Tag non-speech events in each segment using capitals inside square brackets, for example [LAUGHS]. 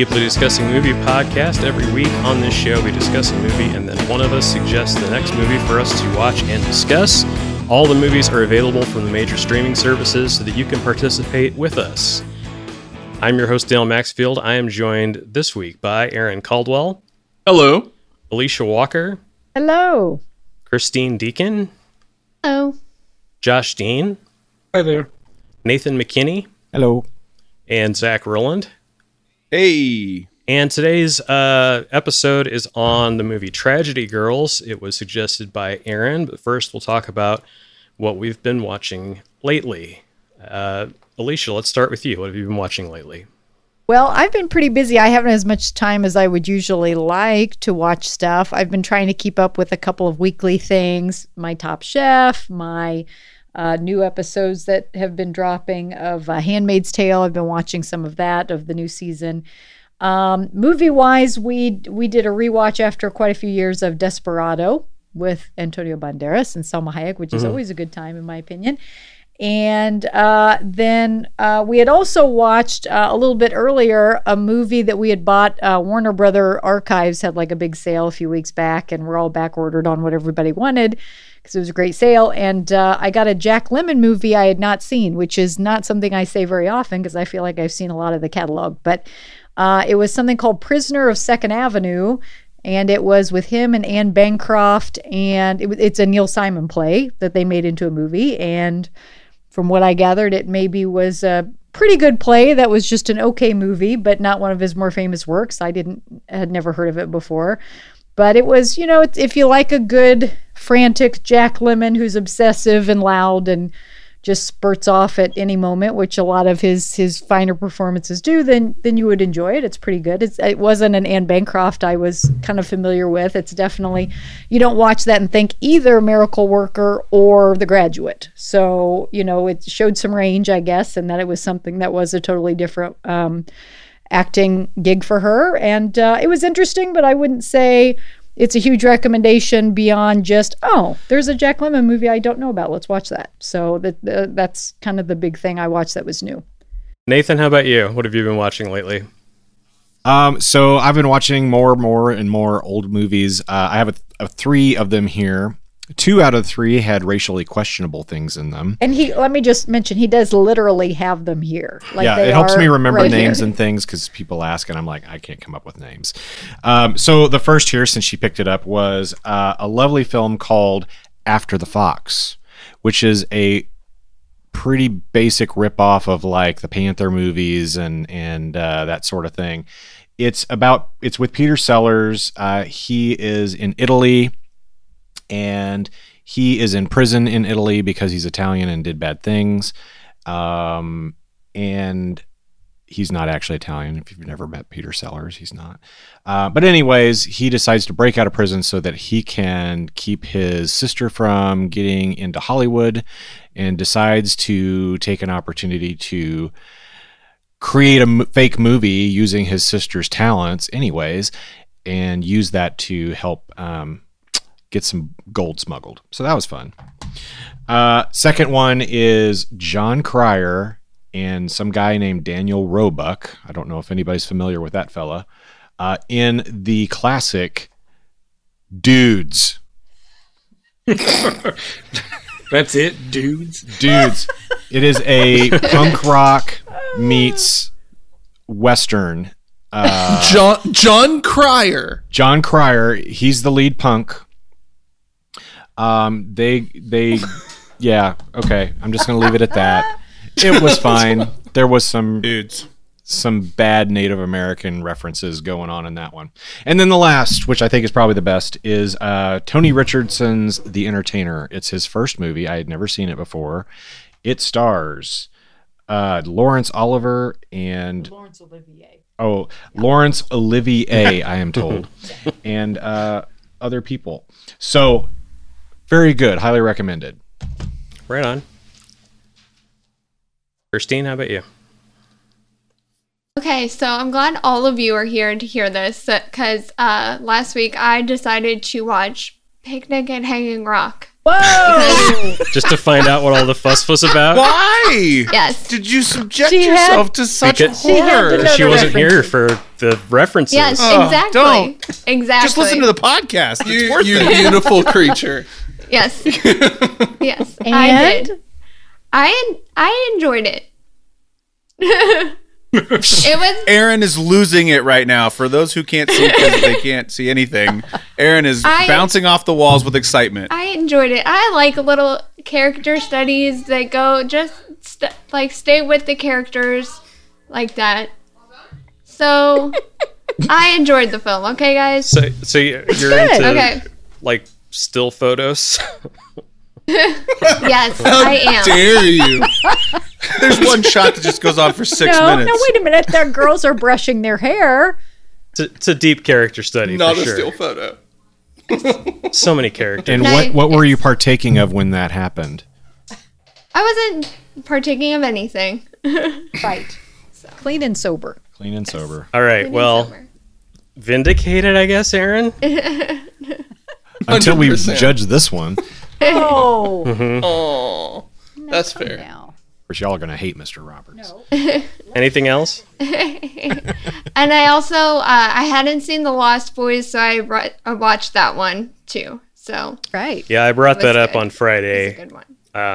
Deeply Discussing Movie podcast. Every week on this show, we discuss a movie, and then one of us suggests the next movie for us to watch and discuss. All the movies are available from the major streaming services so that you can participate with us. I'm your host, Dale Maxfield. I am joined this week by Aaron Caldwell, Hello. Alicia Walker, Hello. Christine Deacon, Hello. Josh Dean, Hi there. Nathan McKinney, Hello. and Zach Roland. Hey. And today's uh, episode is on the movie Tragedy Girls. It was suggested by Aaron, but first we'll talk about what we've been watching lately. Uh, Alicia, let's start with you. What have you been watching lately? Well, I've been pretty busy. I haven't as much time as I would usually like to watch stuff. I've been trying to keep up with a couple of weekly things my Top Chef, my uh, new episodes that have been dropping of uh, Handmaid's Tale. I've been watching some of that of the new season. Um, movie wise, we we did a rewatch after quite a few years of Desperado with Antonio Banderas and Salma Hayek, which is always a good time in my opinion. And uh, then uh, we had also watched uh, a little bit earlier a movie that we had bought. Uh, Warner Brother Archives had like a big sale a few weeks back, and we're all back ordered on what everybody wanted because it was a great sale. And uh, I got a Jack Lemmon movie I had not seen, which is not something I say very often because I feel like I've seen a lot of the catalog. But uh, it was something called Prisoner of Second Avenue. And it was with him and Anne Bancroft, and it, it's a Neil Simon play that they made into a movie. And from what I gathered, it maybe was a pretty good play that was just an okay movie, but not one of his more famous works. I didn't had never heard of it before. But it was, you know, if you like a good frantic Jack Lemmon who's obsessive and loud and just spurts off at any moment, which a lot of his his finer performances do, then then you would enjoy it. It's pretty good. It's, it wasn't an Anne Bancroft I was kind of familiar with. It's definitely you don't watch that and think either Miracle Worker or The Graduate. So you know it showed some range, I guess, and that it was something that was a totally different. Um, acting gig for her and uh, it was interesting but i wouldn't say it's a huge recommendation beyond just oh there's a jack lemmon movie i don't know about let's watch that so that uh, that's kind of the big thing i watched that was new Nathan, how about you? What have you been watching lately? Um, so I've been watching more, more, and more old movies. Uh, I have a, a three of them here. Two out of three had racially questionable things in them. and he let me just mention he does literally have them here like yeah, it helps me remember right names here. and things because people ask, and I'm like, I can't come up with names. Um, so the first here, since she picked it up, was uh, a lovely film called After the Fox, which is a pretty basic ripoff of like the Panther movies and and uh, that sort of thing. It's about it's with Peter Sellers. Uh, he is in Italy, and he is in prison in Italy because he's Italian and did bad things. Um, and he's not actually Italian. If you've never met Peter Sellers, he's not. Uh, but anyways, he decides to break out of prison so that he can keep his sister from getting into Hollywood, and decides to take an opportunity to create a m- fake movie using his sister's talents, anyways, and use that to help um, get some gold smuggled. So that was fun. Uh, second one is Jon Cryer and some guy named Daniel Roebuck. I don't know if anybody's familiar with that fella. Uh, in the classic Dudes. [LAUGHS] That's it, dudes. Dudes. it is a punk rock meets Western. Uh, John Jon Cryer. Jon Cryer, he's the lead punk. Um, they they, [LAUGHS] yeah, okay. I'm just gonna leave it at that. It was [LAUGHS] fine. There was some Dudes. some bad Native American references going on in that one. And then the last, which I think is probably the best, is uh, Tony Richardson's The Entertainer. It's his first movie. I had never seen it before. It stars uh, Lawrence Oliver and Laurence Olivier. oh Laurence Olivier, I am told, [LAUGHS] and uh, other people. So very good. Highly recommended. Right on. Christine, how about you? Okay, so I'm glad all of you are here to hear this because uh, last week I decided to watch Picnic at Hanging Rock Whoa! [LAUGHS] just to find out what all the fuss was about. Why? Yes. Did you subject She had- yourself to such Because- She had to horror? know She the wasn't here references. for the references. Yes, Oh, exactly. don't. Exactly. Just listen to the podcast. It's You, worth you it. beautiful [LAUGHS] creature. Yes. [LAUGHS] yes. I did. I I enjoyed it. it was [LAUGHS] Aaron is losing it right now. For those who can't see because they can't see anything, Aaron is I- bouncing off the walls with excitement. I enjoyed it. I like little character studies that go just st- like stay with the characters like that. So [LAUGHS] I enjoyed the film. Okay, guys. So, so you're good. into Okay. like still photos. [LAUGHS] Yes, I am. Dare you? [LAUGHS] There's one shot that just goes on for six no, minutes. no, wait a minute. The girls are brushing their hair. it's, a, it's a deep character study Not for a sure. still photo. So many characters. And what what were you partaking of when that happened? I wasn't partaking of anything. [LAUGHS] Right. Clean and sober. Clean and sober. All right. Well, vindicated, I guess, Aaron. Until we 100%. judge this one, of [LAUGHS] Oh. Oh, that's fair. Now. course, y'all are gonna hate Mr. Roberts. [LAUGHS] Anything else? [LAUGHS] and I also uh, I hadn't seen The Lost Boys, so I, brought, I watched that one too. So Right. Yeah, I brought that was up good. on it's a Friday good one.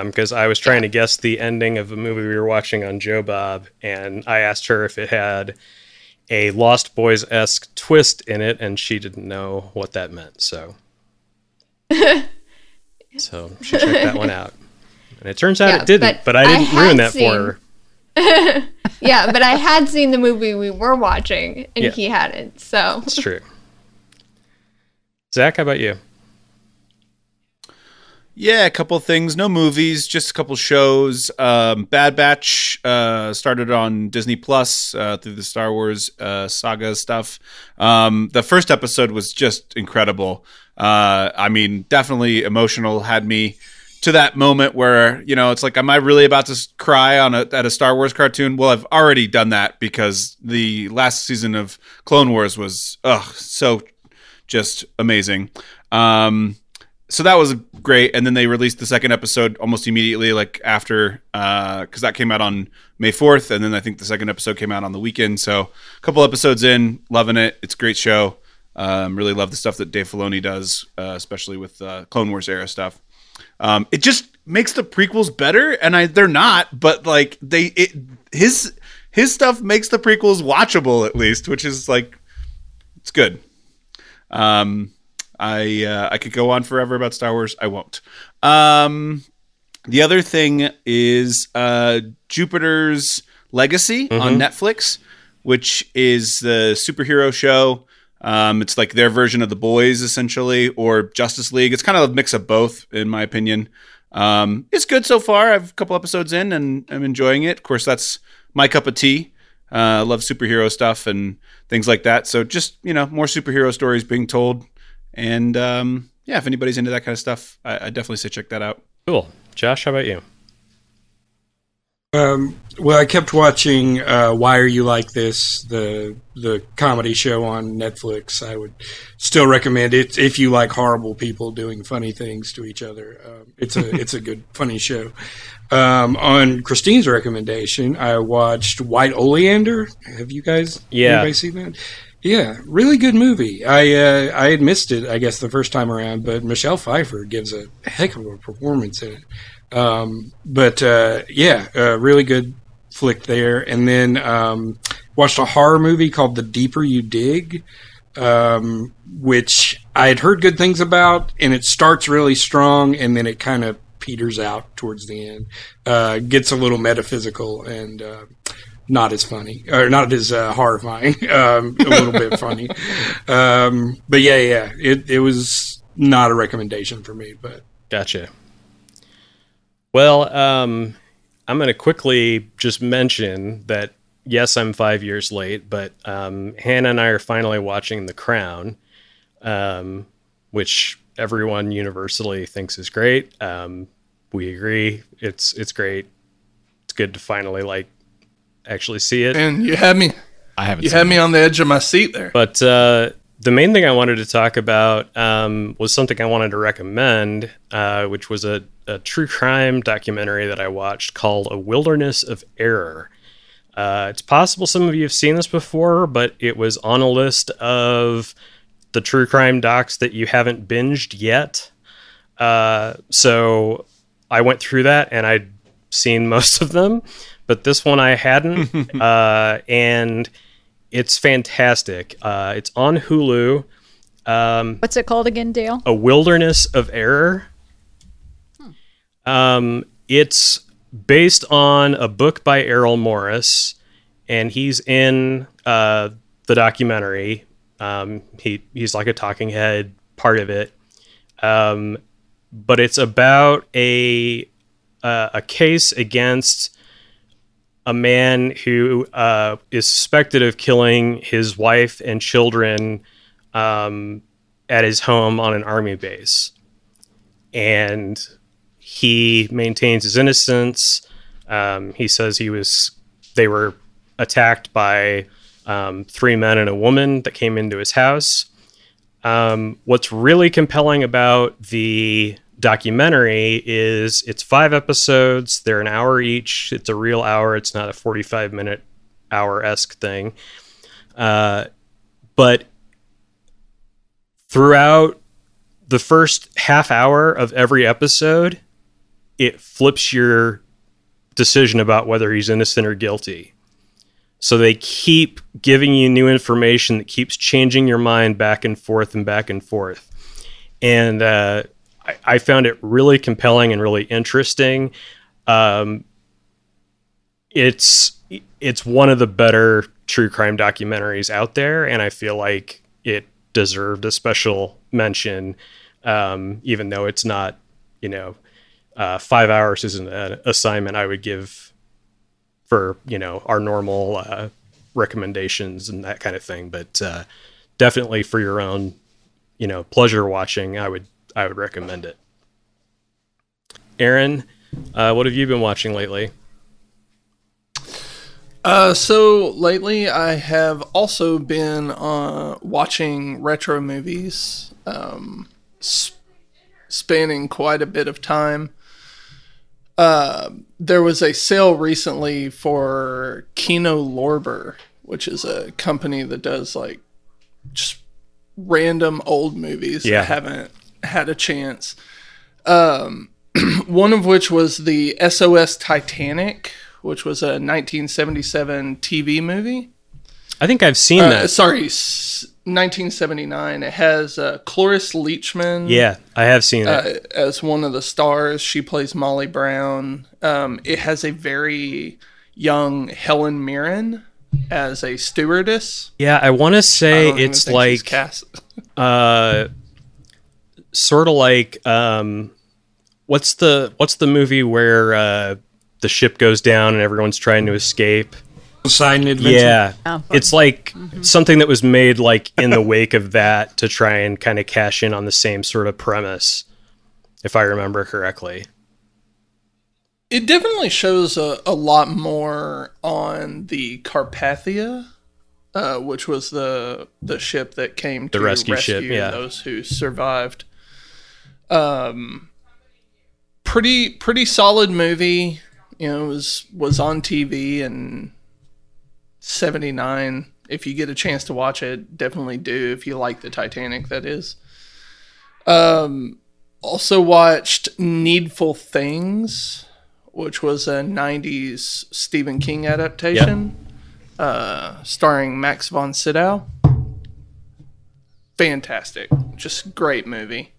because I was trying to guess the ending of a movie we were watching on Joe Bob, and I asked her if it had a Lost Boys esque twist in it, and she didn't know what that meant. So, [LAUGHS] so she checked that one out, and it turns out Yeah, it didn't. But, but I I didn't ruin that seen- for her. [LAUGHS] Yeah, but I had seen the movie we were watching, and Yeah. he hadn't. So It's true. Zach, how about you? Yeah, a couple things. No movies, just a couple shows. Um, Bad Batch uh, started on Disney Plus uh, through the Star Wars uh, saga stuff. Um, the first episode was just incredible. Uh, I mean, definitely emotional. Had me to that moment where you know it's like, am I really about to cry on a at a Star Wars cartoon? Well, I've already done that because the last season of Clone Wars was ugh so just amazing. Um, so that was great. And then they released the second episode almost immediately like after because that came out on may 4th and then i think the second episode came out on the weekend. So a couple episodes in loving it. It's a great show. Um, really love the stuff that dave filoni does uh, especially with uh, clone wars era stuff. Um, it just makes the prequels better. And i they're not but like they it his his stuff makes the prequels watchable at least which is like it's good. Um I uh, I could go on forever about Star Wars. I won't. Um, the other thing is uh, Jupiter's Legacy on Netflix, which is the superhero show. Um, it's like their version of The Boys, essentially, or Justice League. It's kind of a mix of both, in my opinion. Um, it's good so far. I've a couple episodes in, and I'm enjoying it. Of course, that's my cup of tea. Uh, I love superhero stuff and things like that. So just you know, more superhero stories being told. And um, yeah, if anybody's into that kind of stuff, I, I definitely say check that out. Cool. Josh, how about you? Um, well, I kept watching uh, "Why Are You Like This," the the comedy show on Netflix. I would still recommend it if you like horrible people doing funny things to each other. Um, it's a [LAUGHS] it's a good funny show. Um, on Christine's recommendation, I watched White Oleander. Have you guys? Yeah. Anybody seen that? Yeah, really good movie. I uh, I had missed it, I guess, the first time around, but Michelle Pfeiffer gives a heck of a performance in it. Um, but uh, yeah, uh, really good flick there. And then um, watched a horror movie called The Deeper You Dig, um, which I had heard good things about, and it starts really strong, and then it kind of peters out towards the end. Uh, gets a little metaphysical and. Not as funny or not as uh, horrifying [LAUGHS] um, a little bit [LAUGHS] funny um, but yeah yeah it, it was not a recommendation for me but Gotcha. Well, um, I'm going to quickly just mention that yes, I'm five years late, but um, Hannah and I are finally watching The Crown, um, which everyone universally thinks is great. Um, we agree. It's it's great. It's good to finally like actually see it. And you had me, I haven't. you seen had it. me on the edge of my seat there. But uh, the main thing I wanted to talk about um, was something I wanted to recommend, uh, which was a, a true crime documentary that I watched called A Wilderness of Error. Uh, it's possible some of you have seen this before, but it was on a list of the true crime docs that you haven't binged yet. Uh, so I went through that and I'd seen [LAUGHS] most of them, but this one I hadn't. [LAUGHS] uh, and it's fantastic. Uh, it's on Hulu. Um, What's it called again, Dale? a wilderness of error. Um, it's based on a book by Errol Morris, and he's in uh, the documentary. Um, he he's like a talking head part of it, um, but it's about a uh, a case against a man who uh, is suspected of killing his wife and children um, at his home on an army base. And he maintains his innocence. Um, he says he was, they were attacked by um, three men and a woman that came into his house. Um, what's really compelling about the documentary is it's five episodes. They're an hour each. It's a real hour. It's not a 45 minute hour esque thing. Uh, but throughout the first half hour of every episode, it flips your decision about whether he's innocent or guilty. So they keep giving you new information that keeps changing your mind back and forth and back and forth. And uh, I, I found it really compelling and really interesting. Um, it's it's one of the better true crime documentaries out there, and I feel like it deserved a special mention, um, even though it's not, you know, uh, five hours isn't an assignment I would give for you know our normal uh, recommendations and that kind of thing. But uh, definitely for your own, you know, pleasure watching, I would I would recommend it. Aaron, uh, what have you been watching lately? Uh, so lately, I have also been uh, watching retro movies, um, s- spanning quite a bit of time. Uh, there was a sale recently for Kino Lorber, which is a company that does like just random old movies Yeah. that haven't had a chance. Um, [CLEARS THROAT] one of which was the SOS Titanic, which was a 1977 TV movie. I think I've seen Uh, that. sorry, 1979. It has uh, Cloris Leachman Yeah, I have seen it. uh, as one of the stars. She plays Molly Brown. Um, it has a very young Helen Mirren as a stewardess. yeah, I want to say it's like [LAUGHS] uh, sort of like um, what's the what's the movie where uh, the ship goes down and everyone's trying to escape? Poseidon Adventure. Yeah, Oh. it's like something that was made like in the wake of that to try and kind of cash in on the same sort of premise, if I remember correctly. It definitely shows a, a lot more on the Carpathia, uh, which was the the ship that came The to rescue ship, yeah. those who survived. Um, pretty pretty solid movie. You know, it was was on TV in '79. If you get a chance to watch it, definitely do. If you like the Titanic, that is. Um, also watched Needful Things, which was a 90s Stephen King adaptation, uh, starring Max von Sydow. Fantastic. Just great movie.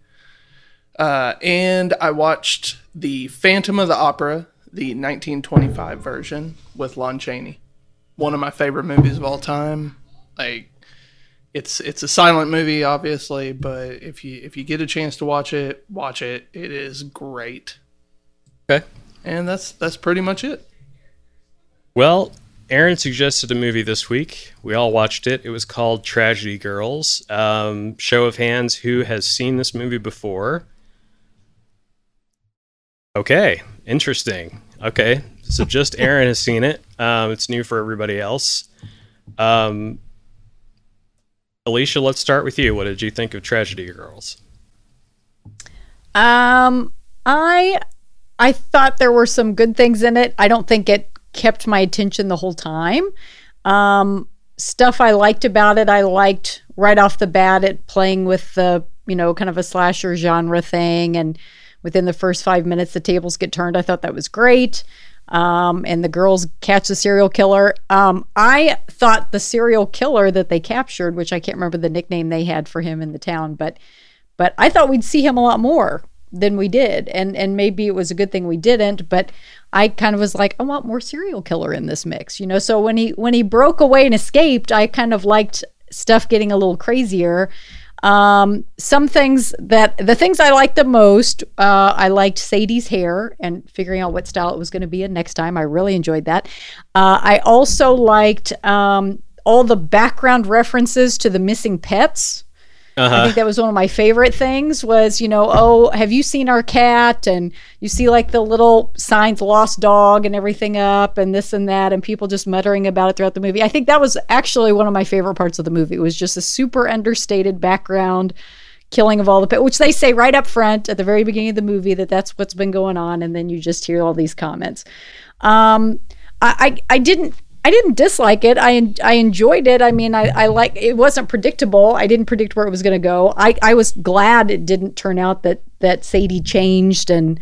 Uh, and I watched the Phantom of the Opera, the 1925 version with Lon Chaney. One of my favorite movies of all time. Like it's it's a silent movie obviously, but if you if you get a chance to watch it, watch it. It is great. Okay. And that's that's pretty much it. Well, Aaron suggested a movie this week. We all watched it. It was called Tragedy Girls. Um, show of hands, who has seen this movie before? Okay, interesting. Okay, so just [LAUGHS] Aaron has seen it. Um, it's new for everybody else. Um, Alicia, let's start with you. What did you think of Tragedy Girls? Um, I I thought there were some good things in it. I don't think it kept my attention the whole time. Um, stuff I liked about it, I liked right off the bat it playing with the you know kind of a slasher genre thing, and within the first five minutes the tables get turned. I thought that was great. Um, and the girls catch the serial killer. Um, I thought the serial killer that they captured, which I can't remember the nickname they had for him in the town, but but I thought we'd see him a lot more than we did, and and maybe it was a good thing we didn't. But I kind of was like, I want more serial killer in this mix, you know. So when he when he broke away and escaped, I kind of liked stuff getting a little crazier. Um, some things that the things I liked the most, uh, I liked Sadie's hair and figuring out what style it was going to be in next time. I really enjoyed that. Uh, I also liked um, all the background references to the missing pets. I think that was one of my favorite things was, you know, oh, have you seen our cat? And you see like the little signs, lost dog and everything up and this and that, and people just muttering about it throughout the movie. I think that was actually one of my favorite parts of the movie. It was just a super understated background killing of all the which they say right up front at the very beginning of the movie that that's what's been going on. And then you just hear all these comments. Um, I, I, I didn't I didn't dislike it. I I enjoyed it. I mean, I, I like it wasn't predictable. I didn't predict where it was going to go. I, I was glad it didn't turn out that that Sadie changed and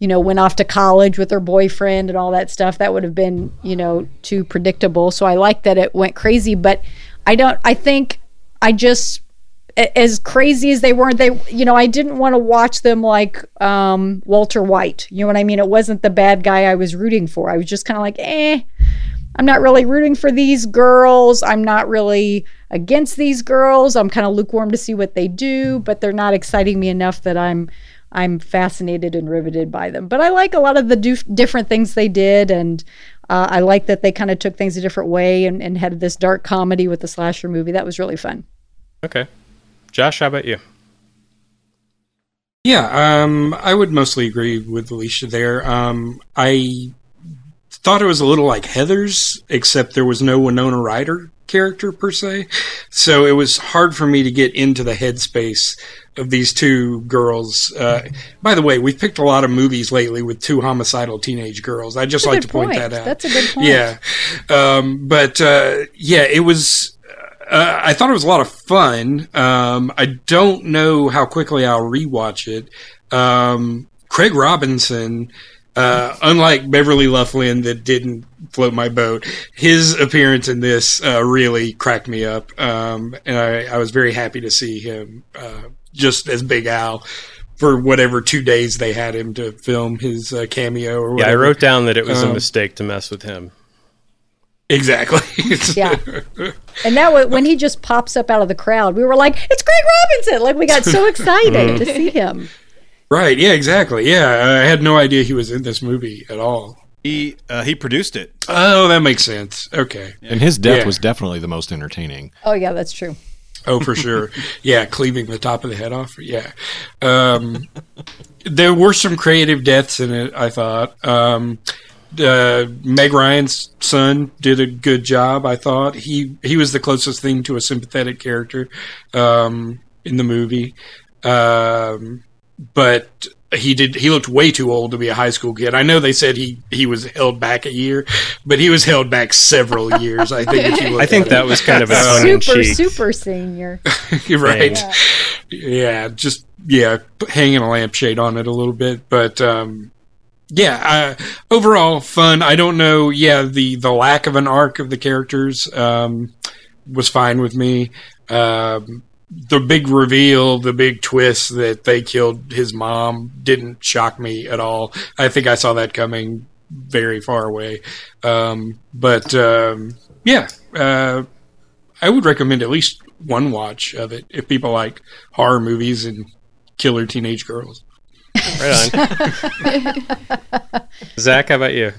you know went off to college with her boyfriend and all that stuff. That would have been you know too predictable. So I like that it went crazy, but I don't. I think I just as crazy as they were they you know i didn't want to watch them like um, walter white you know what i mean it wasn't the bad guy i was rooting for i was just kind of like eh I'm not really rooting for these girls. I'm not really against these girls. I'm kind of lukewarm to see what they do, but they're not exciting me enough that I'm I'm fascinated and riveted by them. But I like a lot of the do- different things they did, and uh, I like that they kind of took things a different way and, and had this dark comedy with the slasher movie. That was really fun. Okay. Josh, how about you? Yeah, um, I would mostly agree with Alicia there. Um, I thought it was a little like Heather's, except there was no Winona Ryder character per se. So it was hard for me to get into the headspace of these two girls. Uh, by the way, we've picked a lot of movies lately with two homicidal teenage girls. I just That's like to point, point. that out. That's a good point. Yeah. Um, but uh, yeah, it was. Uh, I thought it was a lot of fun. Um, I don't know how quickly I'll rewatch it. Um, Craig Robinson, uh, unlike Beverly Loughlin, that didn't float my boat, his appearance in this uh, really cracked me up, um, and I, I was very happy to see him uh, just as Big Al for whatever two days they had him to film his uh, cameo or Yeah. I wrote down that it was a Um, mistake to mess with him. exactly. [LAUGHS] Yeah. [LAUGHS] And that when he just pops up out of the crowd. We were like, "It's Greg Robinson!" Like we got so [LAUGHS] excited to see him. Right. Yeah. Exactly. Yeah. I had no idea he was in this movie at all. He uh, he produced it. Oh, that makes sense. Okay. And his death Yeah. was definitely the most entertaining. Oh yeah, that's true. Oh, for sure. [LAUGHS] yeah, cleaving the top of the head off. Yeah. Um, there were some creative deaths in it. I thought. Um, uh, Meg Ryan's son did a good job. I thought he he was the closest thing to a sympathetic character um, in the movie. Um, but he did he looked way too old to be a high school kid. I know they said he he was held back a year, but he was held back several years. I think if you look I think at that was kind of a Super, cheek. super senior. You're [LAUGHS] right. Dang. Yeah. just yeah, hanging a lampshade on it a little bit, but um, yeah, uh, overall fun. I don't know. Yeah, the the lack of an arc of the characters um, was fine with me. Um, the big reveal, the big twist that they killed his mom didn't shock me at all. I think I saw that coming very far away. Um, but um, yeah, uh, I would recommend at least one watch of it if people like horror movies and killer teenage girls. Right on. [LAUGHS] Zach, how about you?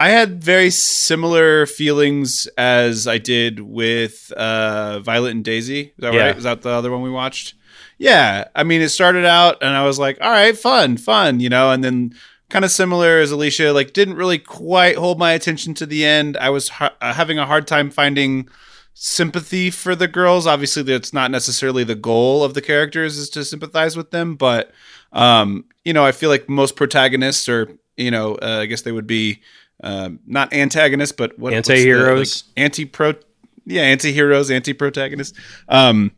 I had very similar feelings as I did with uh, Violet and Daisy. Is that Yeah. right? Is that the other one we watched? Yeah. I mean, it started out and I was like, all right, fun, fun, you know, and then kind of similar as Alicia, like, didn't really quite hold my attention to the end. I was ha- uh, having a hard time finding sympathy for the girls. Obviously, that's not necessarily the goal of the characters is to sympathize with them, but um, you know, I feel like most protagonists are, you know, uh, I guess they would be um, not antagonists, but what Anti-heroes? like, anti-pro, yeah, anti-heroes, anti-protagonists. Um,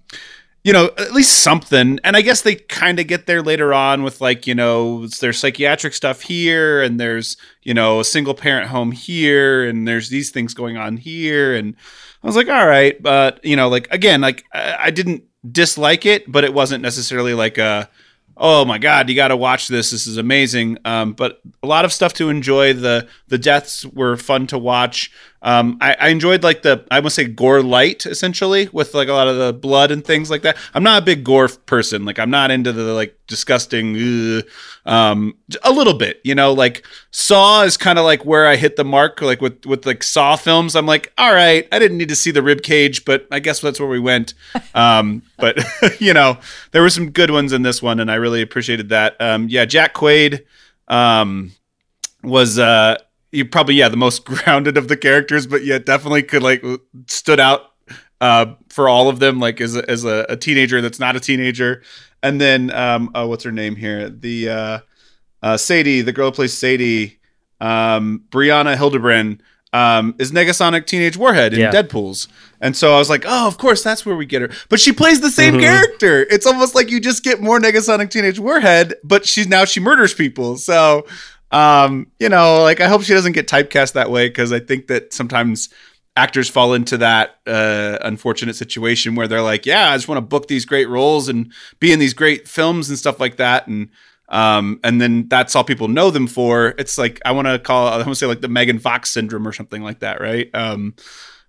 you know, at least something. And I guess they kind of get there later on with like, you know, there's psychiatric stuff here and there's, you know, a single parent home here and there's these things going on here. And I was like, all right. But, you know, like, again, like I, I didn't dislike it, but it wasn't necessarily like a, oh my god you got to watch this. This is amazing. Um, but a lot of stuff to enjoy. The the deaths were fun to watch um, I, I enjoyed like the i must say gore light essentially with like a lot of the blood and things like that. I'm not a big gore person. Like i'm not into the like disgusting ugh, um, a little bit you know? Like saw is kind of like where i hit the mark like with with like saw films. I'm like all right i didn't need to see the rib cage but i guess that's where we went. [LAUGHS] Um, but [LAUGHS] you know there were some good ones in this one and i really appreciated that. Um, yeah jack quaid um, was uh you probably yeah the most [LAUGHS] grounded of the characters but yet definitely could like stood out uh for all of them like as a, as a, a teenager that's not a teenager. And then um uh, what's her name here? The uh uh sadie the girl who plays sadie um brianna hildebrand um is negasonic teenage warhead in Yeah. deadpool's. And so i was like oh of course that's where we get her. But she plays the same Mhm. character. It's almost like you just get more negasonic teenage warhead but she's now she murders people. So um you know like i hope she doesn't get typecast that way because i think that sometimes actors fall into that uh unfortunate situation where they're like yeah i just want to book these great roles and be in these great films and stuff like that and um and then that's all people know them for it's like i want to call i want to say like the megan fox syndrome or something like that right um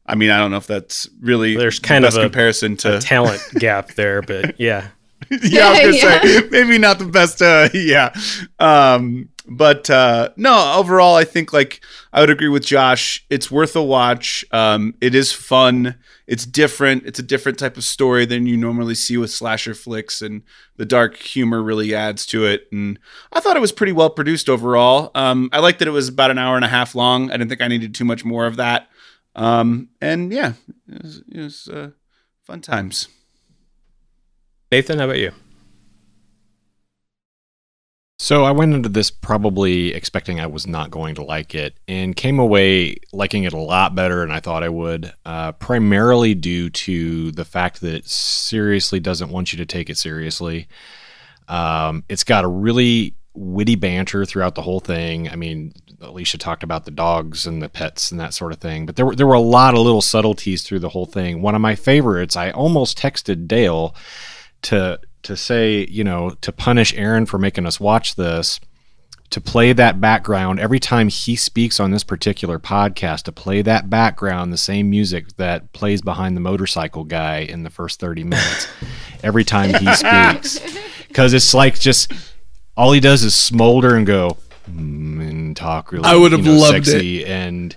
i mean i don't know if that's really There's the kind of a- comparison to a [LAUGHS] talent gap there, but yeah. [LAUGHS] yeah, I was gonna [LAUGHS] Yeah. say maybe not the best. Uh, yeah, um, but uh, no. Overall, I think like I would agree with Josh. It's worth a watch. Um, it is fun. It's different. It's a different type of story than you normally see with slasher flicks, and the dark humor really adds to it. And I thought it was pretty well produced overall. Um, I liked that it was about an hour and a half long. I didn't think I needed too much more of that. Um, and yeah, it was, it was uh, fun times. Nathan, how about you? So I went into this probably expecting I was not going to like it, and came away liking it a lot better than I thought I would. Uh, primarily due to the fact that it seriously doesn't want you to take it seriously. Um, it's got a really witty banter throughout the whole thing. I mean, Alicia talked about the dogs and the pets and that sort of thing, but there were there were a lot of little subtleties through the whole thing. One of my favorites, I almost texted Dale to to say, you know, to punish Aaron for making us watch this, to play that background every time he speaks on this particular podcast, to play that background, the same music that plays behind the motorcycle guy in the first 30 minutes, [LAUGHS] every time he speaks. [LAUGHS] Because it's like just all he does is smolder and go, "Mm," and talk really I would have you know, loved sexy and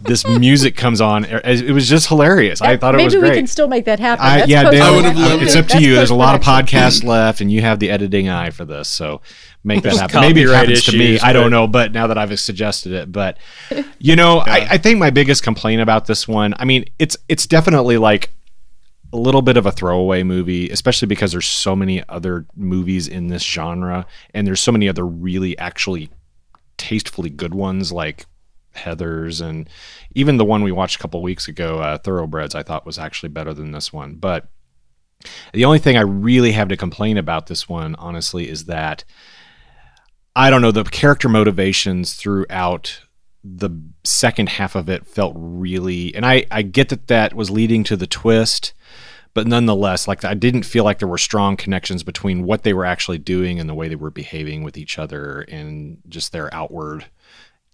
this music comes on er, it was just hilarious i thought it was great. Maybe was we can still make that happen. I, yeah, post- Dale, I would have loved it's it. up to That's you. There's a lot of podcasts left, and you have the editing eye for this, so make that happen. Maybe it copyright happens to me. issues, I don't know, but now that I've suggested it, but you know, [LAUGHS] I, I think my biggest complaint about this one, I mean, it's it's definitely like a little bit of a throwaway movie, especially because there's so many other movies in this genre, and there's so many other really actually tastefully good ones like Heather's and even the one we watched a couple weeks ago, uh, Thoroughbreds, I thought was actually better than this one. But the only thing I really have to complain about this one, honestly, is that I don't know the character motivations throughout the second half of it felt really, and I I get that that was leading to the twist. But nonetheless, like I didn't feel like there were strong connections between what they were actually doing and the way they were behaving with each other and just their outward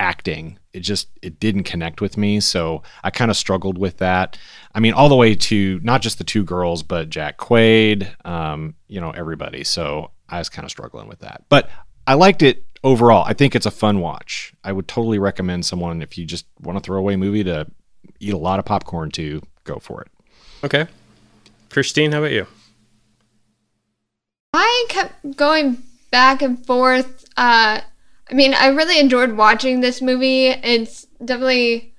acting it just it didn't connect with me so i kind of struggled with that i mean all the way to not just the two girls but jack quaid um, you know everybody so i was kind of struggling with that but i liked it overall i think it's a fun watch i would totally recommend someone if you just want to throw away movie to eat a lot of popcorn to go for it Okay. Christine, how about you? I kept going back and forth. Uh, I mean, I really enjoyed watching this movie. It's definitely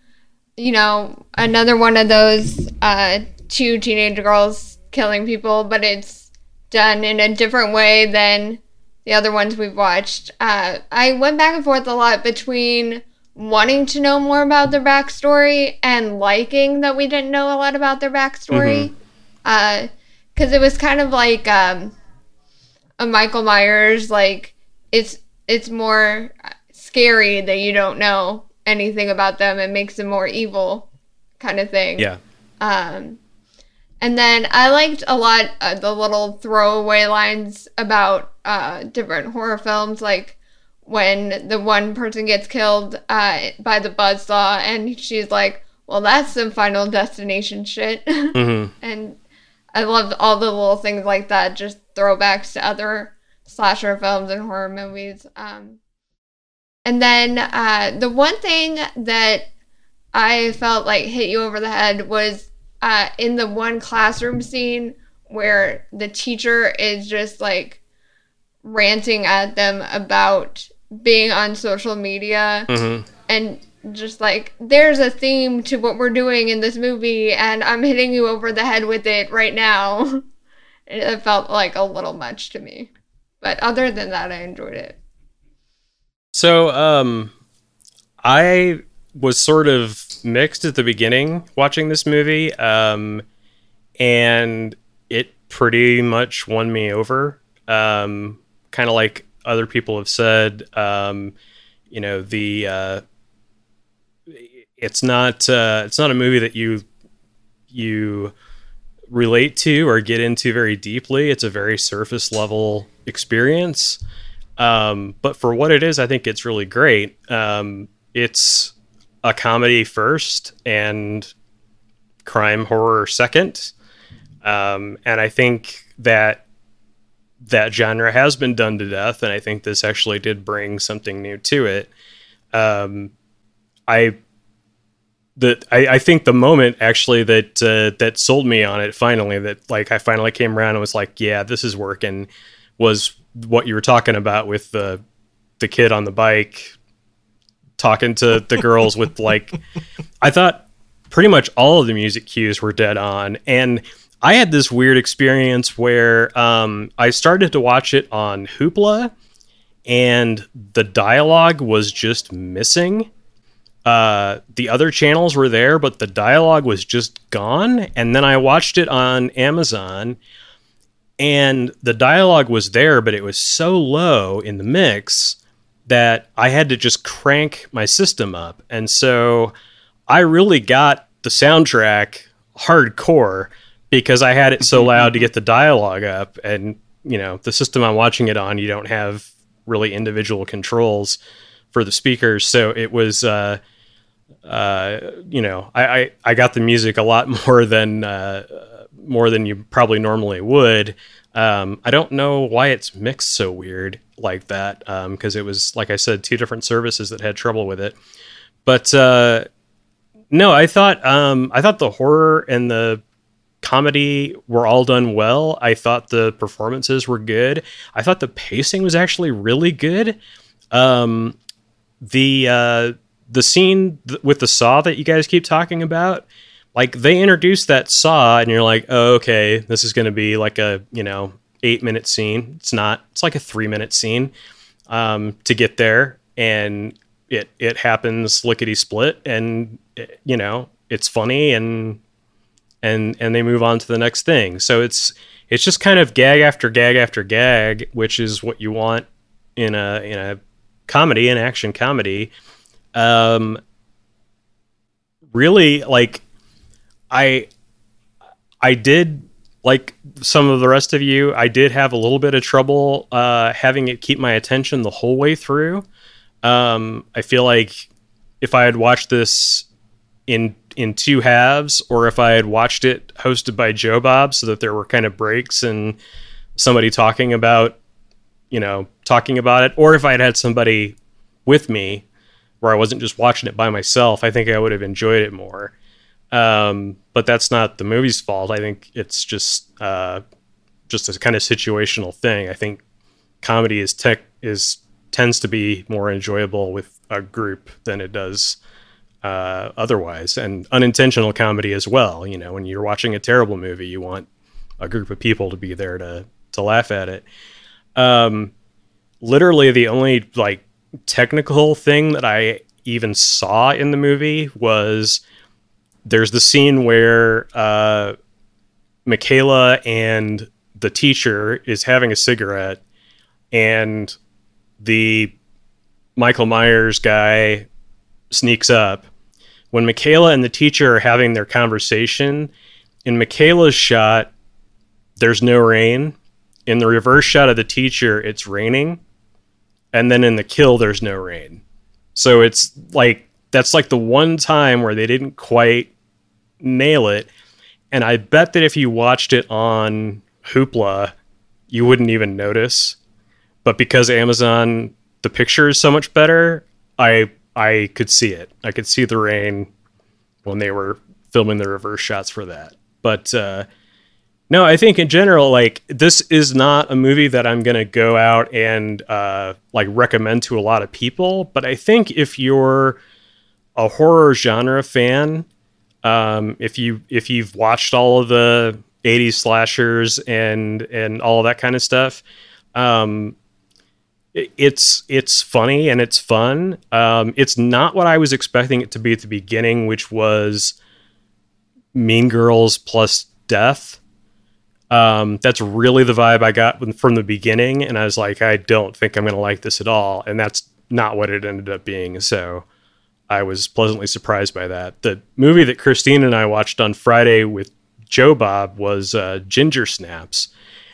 you know, another one of those uh, two teenage girls killing people, but it's done in a different way than the other ones we've watched. Uh, I went back and forth a lot between wanting to know more about their backstory and liking that we didn't know a lot about their backstory. Because it was kind of like um, a Michael Myers, like it's it's more scary that you don't know anything about them. It makes them more evil, kind of thing. Yeah. Um, and then I liked a lot uh, the little throwaway lines about uh, different horror films, like when the one person gets killed uh, by the buzzsaw, and she's like, "Well, that's some Final Destination shit." Mhm. [LAUGHS] and I loved all the little things like that, just throwbacks to other slasher films and horror movies. Um, and then uh, the one thing that I felt like hit you over the head was uh, in the one classroom scene where the teacher is just like ranting at them about being on social media Mhm. and just like there's a theme to what we're doing in this movie and I'm hitting you over the head with it right now. [LAUGHS] it felt like a little much to me. But other than that I enjoyed it. So, um, I was sort of mixed at the beginning watching this movie, um, and it pretty much won me over. Um, kind of like other people have said, um, you know, the uh, it's not uh, it's not a movie that you you relate to or get into very deeply. It's a very surface level experience. Um, but for what it is, I think it's really great. Um, it's a comedy first and crime horror second. Um, and I think that that genre has been done to death, and I think this actually did bring something new to it. Um, I that I, I think the moment actually that uh, that sold me on it finally that like I finally came around and was like, yeah, this is working. Was what you were talking about with the the kid on the bike talking to the girls with [LAUGHS] like I thought pretty much all of the music cues were dead on and I had this weird experience where um, I started to watch it on Hoopla and the dialogue was just missing uh, the other channels were there, but the dialogue was just gone. And then I watched it on Amazon, and the dialogue was there, but it was so low in the mix that I had to just crank my system up. And so I really got the soundtrack hardcore because I had it so [LAUGHS] loud to get the dialogue up. And, you know, the system I'm watching it on, you don't have really individual controls for the speakers. So it was, uh, uh, you know, I, I, I got the music a lot [LAUGHS] more than uh, more than you probably normally would. Um, I don't know why it's mixed so weird like that because it was, like I said, two different services that had trouble with it. But uh, no, I thought um, I thought the horror and the comedy were all done well. I thought the performances were good. I thought the pacing was actually really good. Um, the uh, the scene th- with the saw that you guys keep talking about, like they introduced that saw, and you're like, oh, okay, this is going to be like a you know eight minute scene. It's not. It's like a three minute scene um, to get there, and it it happens lickety split, and it- you know it's funny and and and they move on to the next thing. So it's it's just kind of gag after gag after gag, which is what you want in a in a comedy, an action comedy. Um, really, like I I did like some of the rest of you. I did have a little bit of trouble uh, having it keep my attention the whole way through. Um, I feel like if I had watched this in in two halves, or if I had watched it hosted by Joe Bob, so that there were kind of breaks and somebody talking about, you know, talking about it, or if I had had somebody with me where I wasn't just watching it by myself, I think I would have enjoyed it more. Um, but that's not the movie's fault. I think it's just uh, just a kind of situational thing. I think comedy is tech is tends to be more enjoyable with a group than it does uh, otherwise, and unintentional comedy as well. You know, when you're watching a terrible movie, you want a group of people to be there to to laugh at it. Um, literally, the only like technical thing that I even saw in the movie was there's the scene where uh, McKayla and the teacher is having a cigarette, and the Michael Myers guy sneaks up. When McKayla and the teacher are having their conversation, in McKayla's shot, there's no rain. In the reverse shot of the teacher, it's raining. And then in the kill, there's no rain. So it's like, that's like the one time where they didn't quite nail it. And I bet that if you watched it on Hoopla, you wouldn't even notice. But because Amazon, the picture is so much better, I I could see it. I could see the rain when they were filming the reverse shots for that. But uh, no, I think in general, like this is not a movie that I'm gonna go out and uh, like recommend to a lot of people. But I think if you're a horror genre fan, um, if you if you've watched all of the 80s slashers and and all that kind of stuff, um, it- it's it's funny and it's fun. Um, it's not what I was expecting it to be at the beginning, which was Mean Girls plus death. Um, that's really the vibe I got from the beginning, and I was like, I don't think I'm going to like this at all, and that's not what it ended up being. So I was pleasantly surprised by that. The movie that Christine and I watched on Friday with Joe Bob was uh, Ginger Snaps,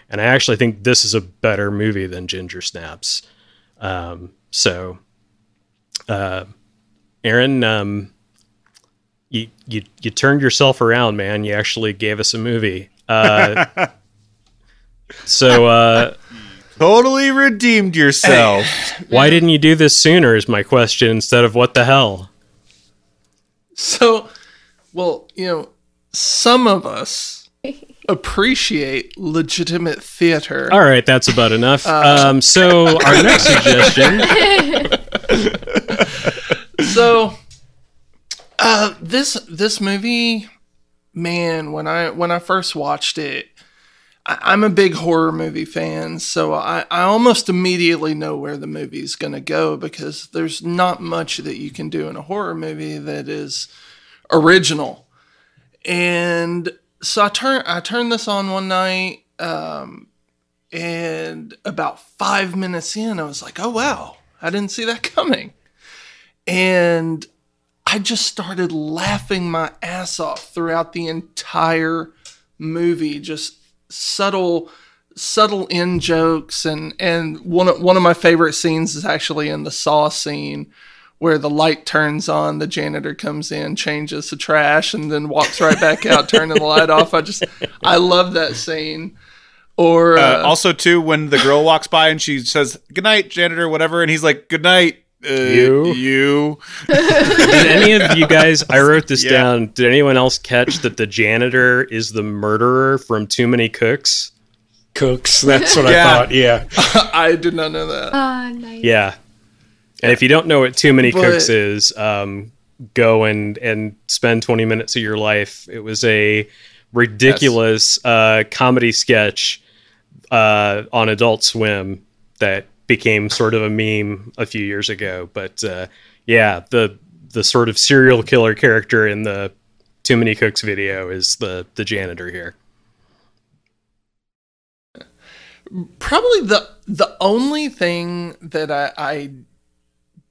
and I actually think this is a better movie than Ginger Snaps. Um, so, uh, Aaron, um, you you you turned yourself around, man. You actually gave us a movie. Uh, so, uh, Totally redeemed yourself. [LAUGHS] why didn't you do this sooner? Is my question instead of what the hell? So, well, you know, some of us appreciate legitimate theater. All right, that's about enough. um, so our next [LAUGHS] suggestion. so uh this this movie man when i when i first watched it I, i'm a big horror movie fan so i i almost immediately know where the movie's going to go because there's not much that you can do in a horror movie that is original. And so i turn i turned this on one night um and about five minutes in i was like oh wow i didn't see that [LAUGHS] coming. And I just started laughing my ass off throughout the entire movie. Just subtle, subtle in jokes, and and one of, one of my favorite scenes is actually in the Saw scene where the light turns on, the janitor comes in, changes the trash, and then walks right back out, turning the light off. I just I love that scene. Or Uh, uh, also, too, when the girl walks by and she says "Good night, janitor," whatever, and he's like "Good night, uh, You? you." Did any of you guys? I wrote this Yeah. down. Did anyone else catch that the janitor is the murderer from Too Many Cooks? Cooks. [LAUGHS] That's what Yeah. I thought. Yeah. [LAUGHS] I did not know that. Ah, nice. Yeah. And if you don't know what Too Many But- Cooks is, um, go and and spend 20 minutes of your life. It was a ridiculous uh, comedy sketch uh, on Adult Swim that became sort of a meme a few years ago. But uh, yeah, the the sort of serial killer character in the Too Many Cooks video is the the janitor here. probably the the only thing that I, I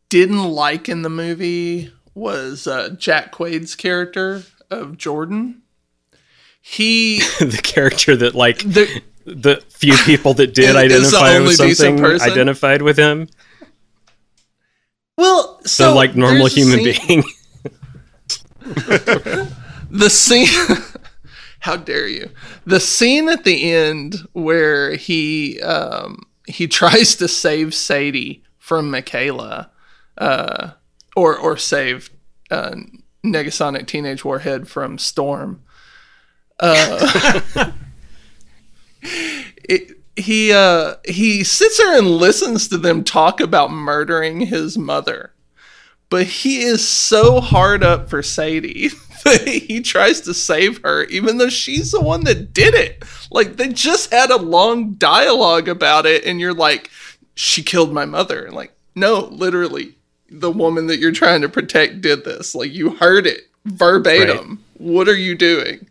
didn't like in the movie was uh, Jack Quaid's character of Jordan. He [LAUGHS] the character that like the the few people that did [LAUGHS] Is- is the identify with something identified with him. well, So so like normal human being. [LAUGHS] [LAUGHS] the scene how dare you the scene at the end where he um he tries to save sadie from McKayla uh or or save uh negasonic teenage warhead from storm uh it, he uh he sits there and listens to them talk about murdering his mother but he is so hard up for Sadie [LAUGHS] that he tries to save her, even though she's the one that did it. Like they just had a long dialogue about it, and you're like, she killed my mother. And like, no, literally, the woman that you're trying to protect did this. Like you heard it verbatim. What are you doing?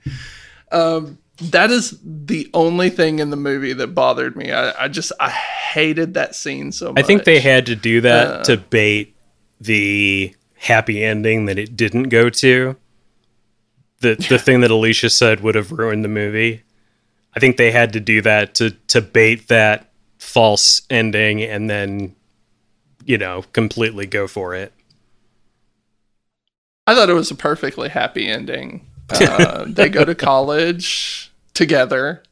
Um, that is the only thing in the movie that bothered me. I, I just I hated that scene so much. I think they had to do that Uh. to bait the happy ending that it didn't go to. The the thing that Alicia said would have ruined the movie. I think they had to do that to to bait that false ending and then you know, completely go for it. I thought it was a perfectly happy ending. Uh, they go to [LAUGHS] college together,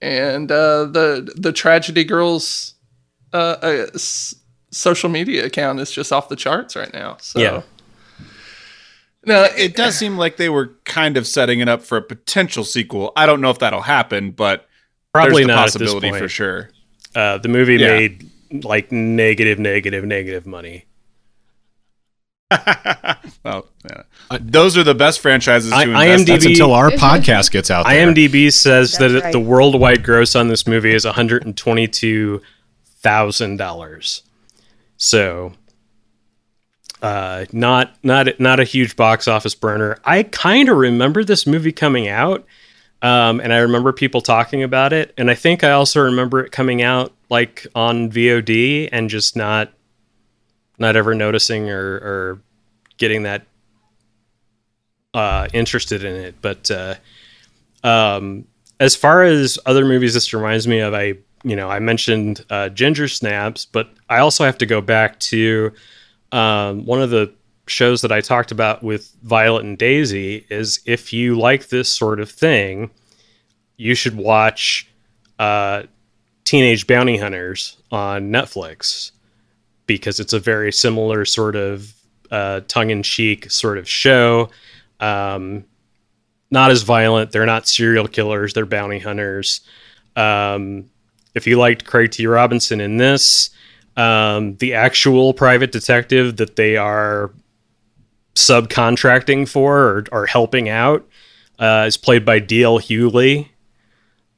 and uh, the the tragedy girls' uh, uh, s- social media account is just off the charts right now. So Yeah. no, It does seem like they were kind of setting it up for a potential sequel. I don't know if that'll happen, but Probably there's the not at this possibility point. for sure. Uh, the movie Yeah. made like negative, negative, negative money. Well, yeah. those are the best franchises to I- invest. IMDb That's until our podcast gets out there. IMDb says That's that right. the worldwide gross on this movie is one hundred and twenty-two thousand dollars. So, uh, not not not a huge box office burner. I kind of remember this movie coming out, um, and I remember people talking about it, and I think I also remember it coming out like on VOD and just not not ever noticing or, or getting that uh, interested in it. But uh, um, as far as other movies, this reminds me of I you know I mentioned uh, Ginger Snaps, but I also have to go back to um, one of the shows that I talked about with Violet and Daisy. Is if you like this sort of thing, you should watch uh, Teenage Bounty Hunters on Netflix because it's a very similar sort of uh, tongue-in-cheek sort of show. Um, not as violent. They're not serial killers. They're bounty hunters. Um, if you liked Craig T. Robinson in this, um, the actual private detective that they are subcontracting for or, or helping out uh, is played by D.L. Hughley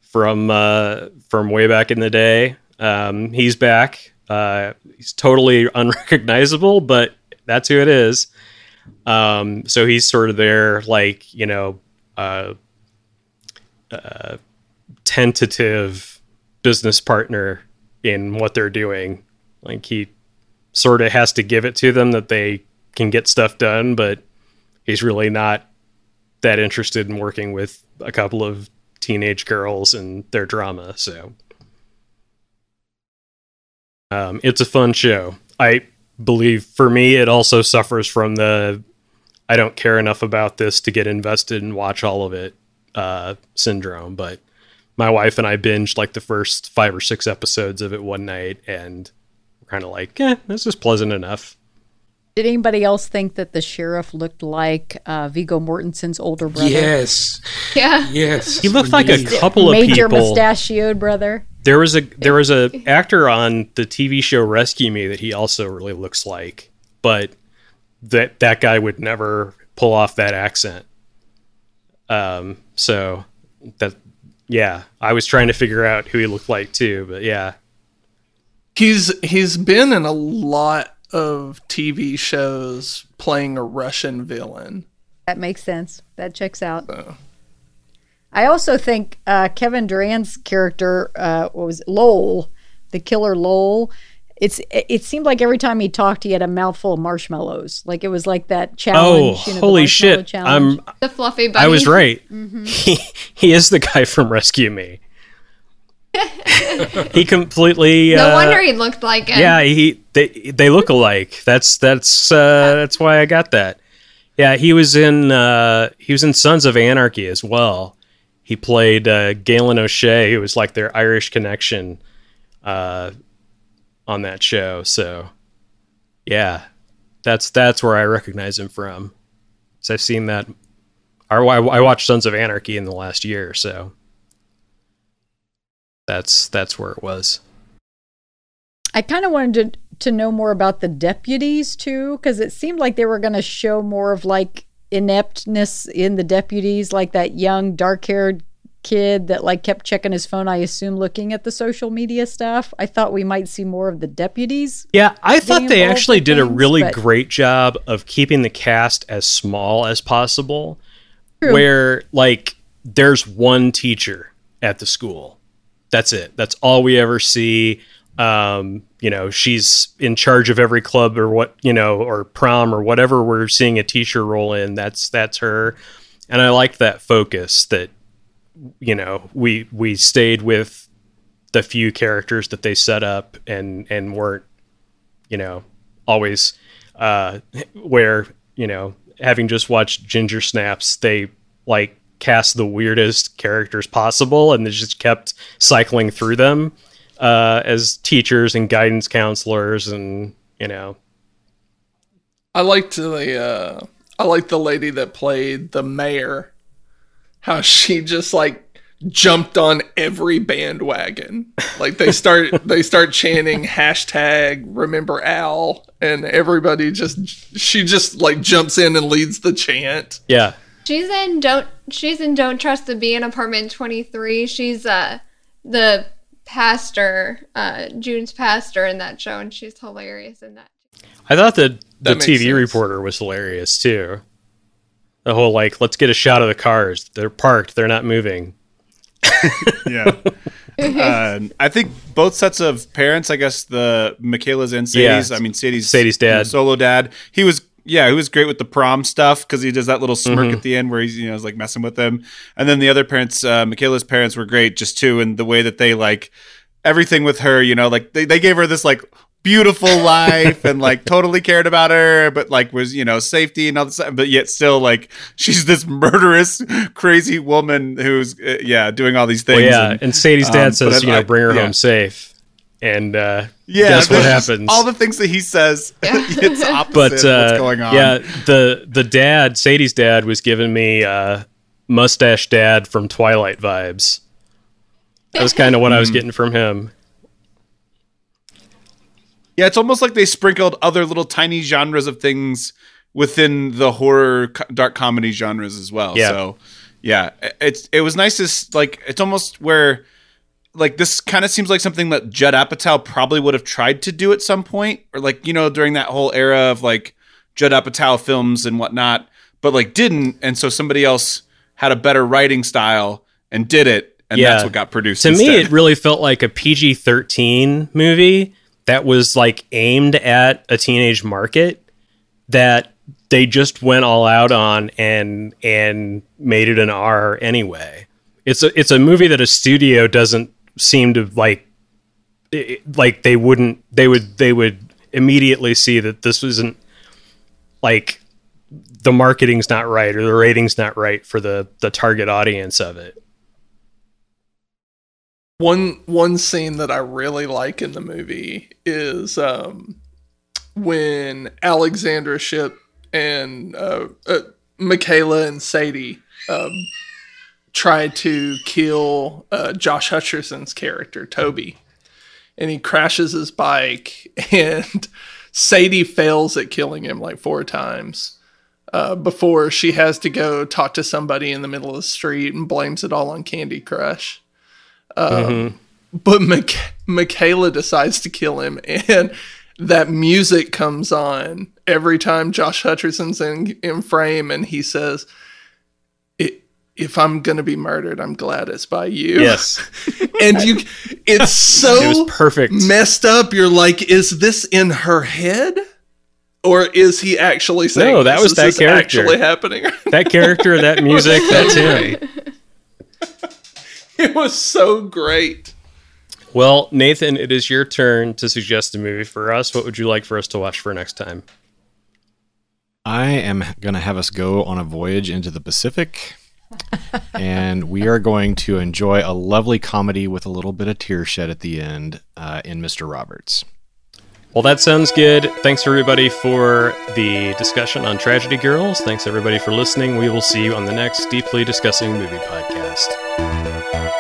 from uh, from way back in the day. Um, he's back. Uh, he's totally unrecognizable, but that's who it is. Um, so he's sort of their like you know uh, uh, tentative business partner in what they're doing. Like he sort of has to give it to them that they can get stuff done, but he's really not that interested in working with a couple of teenage girls and their drama. So um, it's a fun show. I believe for me, it also suffers from the I don't care enough about this to get invested and watch all of it uh, syndrome. But my wife and I binged like the first five or six episodes of it one night, and we're kind of like, eh, this is pleasant enough. Did anybody else think that the sheriff looked like uh, Viggo Mortensen's older brother? Yes. Yeah. Yes. He looked like a couple of Major people. mustachioed brother. There was a there was a [LAUGHS] actor on the TV show Rescue Me that he also really looks like, but that that guy would never pull off that accent. Um, so that yeah, I was trying to figure out who he looked like too, but yeah, he's he's been in a lot of TV shows playing a Russian villain. That makes sense. That checks out. I also think uh, Kevin Durand's character, uh, what was it, Lowell, the killer Lowell. It's it seemed like every time he talked, he had a mouthful of marshmallows. Like it was like that oh challenge. you know, holy marshmallow shit, challenge. I'm The fluffy bunny. I was right. [LAUGHS] He he is the guy from Rescue Me. [LAUGHS] he completely No uh, wonder he looked like it. Yeah, he they they look alike. That's that's uh, that's why I got that. Yeah, he was in uh, he was in Sons of Anarchy as well. He played uh, Galen O'Shay, who was like their Irish connection uh, on that show. So, yeah, that's that's where I recognize him from. So I've seen that. I, I watched Sons of Anarchy in the last year, so that's that's where it was. I kind of wanted to to know more about the deputies too? Because it seemed like they were going to show more of like ineptness in the deputies, like that young dark haired kid that like kept checking his phone i assume looking at the social media stuff i thought we might see more of the deputies Yeah, I thought they actually did a really but- great job of keeping the cast as small as possible. True. Where like there's one teacher at the school. That's it. That's all we ever see. Um, you know, she's in charge of every club or what, you know, or prom or whatever we're seeing a teacher roll in. That's that's her. And I like that focus that you know, we we stayed with the few characters that they set up and and weren't you know always uh where you know having just watched ginger snaps they like cast the weirdest characters possible and they just kept cycling through them uh as teachers and guidance counselors and you know I liked the uh, I liked the lady that played the mayor. How she just like jumped on every bandwagon. Like they start [LAUGHS] they start chanting hashtag remember Al and everybody just she just like jumps in and leads the chant. yeah She's in don't she's in Don't Trust the Bee in Apartment 23. She's uh the pastor, uh June's pastor in that show and she's hilarious in that. I thought that the That TV sense. reporter was hilarious too. The whole like, let's get a shot of the cars. They're parked. They're not moving. [LAUGHS] yeah. Uh, I think both sets of parents. I guess the McKayla's and Sadie's. Yeah. I mean, Sadie's Sadie's dad. solo dad. He was yeah, he was great with the prom stuff because he does that little smirk Mm-hmm. at the end where he's you know is like messing with them. And then the other parents, uh, McKayla's parents were great just too, and the way that they like everything with her. You know, like they they gave her this like beautiful [LAUGHS] life and like totally cared about her but like was you know safety and all this but yet still like she's [LAUGHS] this murderous crazy woman who's uh, yeah doing all these Well, things yeah, and- and Sadie's um, dad says, you know, bring her yeah. home safe. And uh, Yeah, guess what happens? All the things that he says, [LAUGHS] it's [LAUGHS] opposite but what's uh, going on. yeah, the the dad, Sadie's dad, was giving me uh, mustache dad from Twilight vibes. That was kind of what I was Hmm. getting from him. yeah, it's almost like they sprinkled other little tiny genres of things within the horror co- dark comedy genres as well. Yeah. So, yeah, it's it was nice to like it's almost where like this kind of seems like something that Judd Apatow probably would have tried to do at some point, or like you know during that whole era of like Judd Apatow films and whatnot, but like didn't, and so somebody else had a better writing style and did it, and Yeah. that's what got produced. To me, it really felt like a PG 13 movie that was like aimed at a teenage market that they just went all out on and and made it an R anyway. It's a it's a movie that a studio doesn't seem to like it- like they wouldn't they would they would immediately see that this wasn't like the marketing's not right or the rating's not right for the the target audience of it. One one scene that I really like in the movie is um, when Alexandra Shipp and uh, uh, McKayla and Sadie um, try to kill uh, Josh Hutcherson's character Toby, and he crashes his bike, [LAUGHS] and Sadie fails at killing him like four times. Uh, before she has to go talk to somebody in the middle of the street and blames it all on Candy Crush but Mich- McKayla decides to kill him, and that music comes on every time Josh Hutcherson's in, in frame, and he says, "I- "If I'm gonna be murdered, I'm glad it's by you." Yes. [LAUGHS] and you, it's so It was perfect. messed up. You're like, is this in her head? Or is he actually saying No, that was Is that character. actually happening? [LAUGHS] that character, that music, that's [LAUGHS] him. it was so great. Well, Nathan, it is your turn to suggest a movie for us. What would you like for us to watch for next time? I am going to have us go on a voyage into the Pacific. And we are going to enjoy a lovely comedy with a little bit of tear shed at the end uh, in Mr. Roberts. Well, that sounds good. Thanks everybody for the discussion on Tragedy Girls. Thanks everybody for listening. We will see you on the next Deeply Discussing Movie podcast.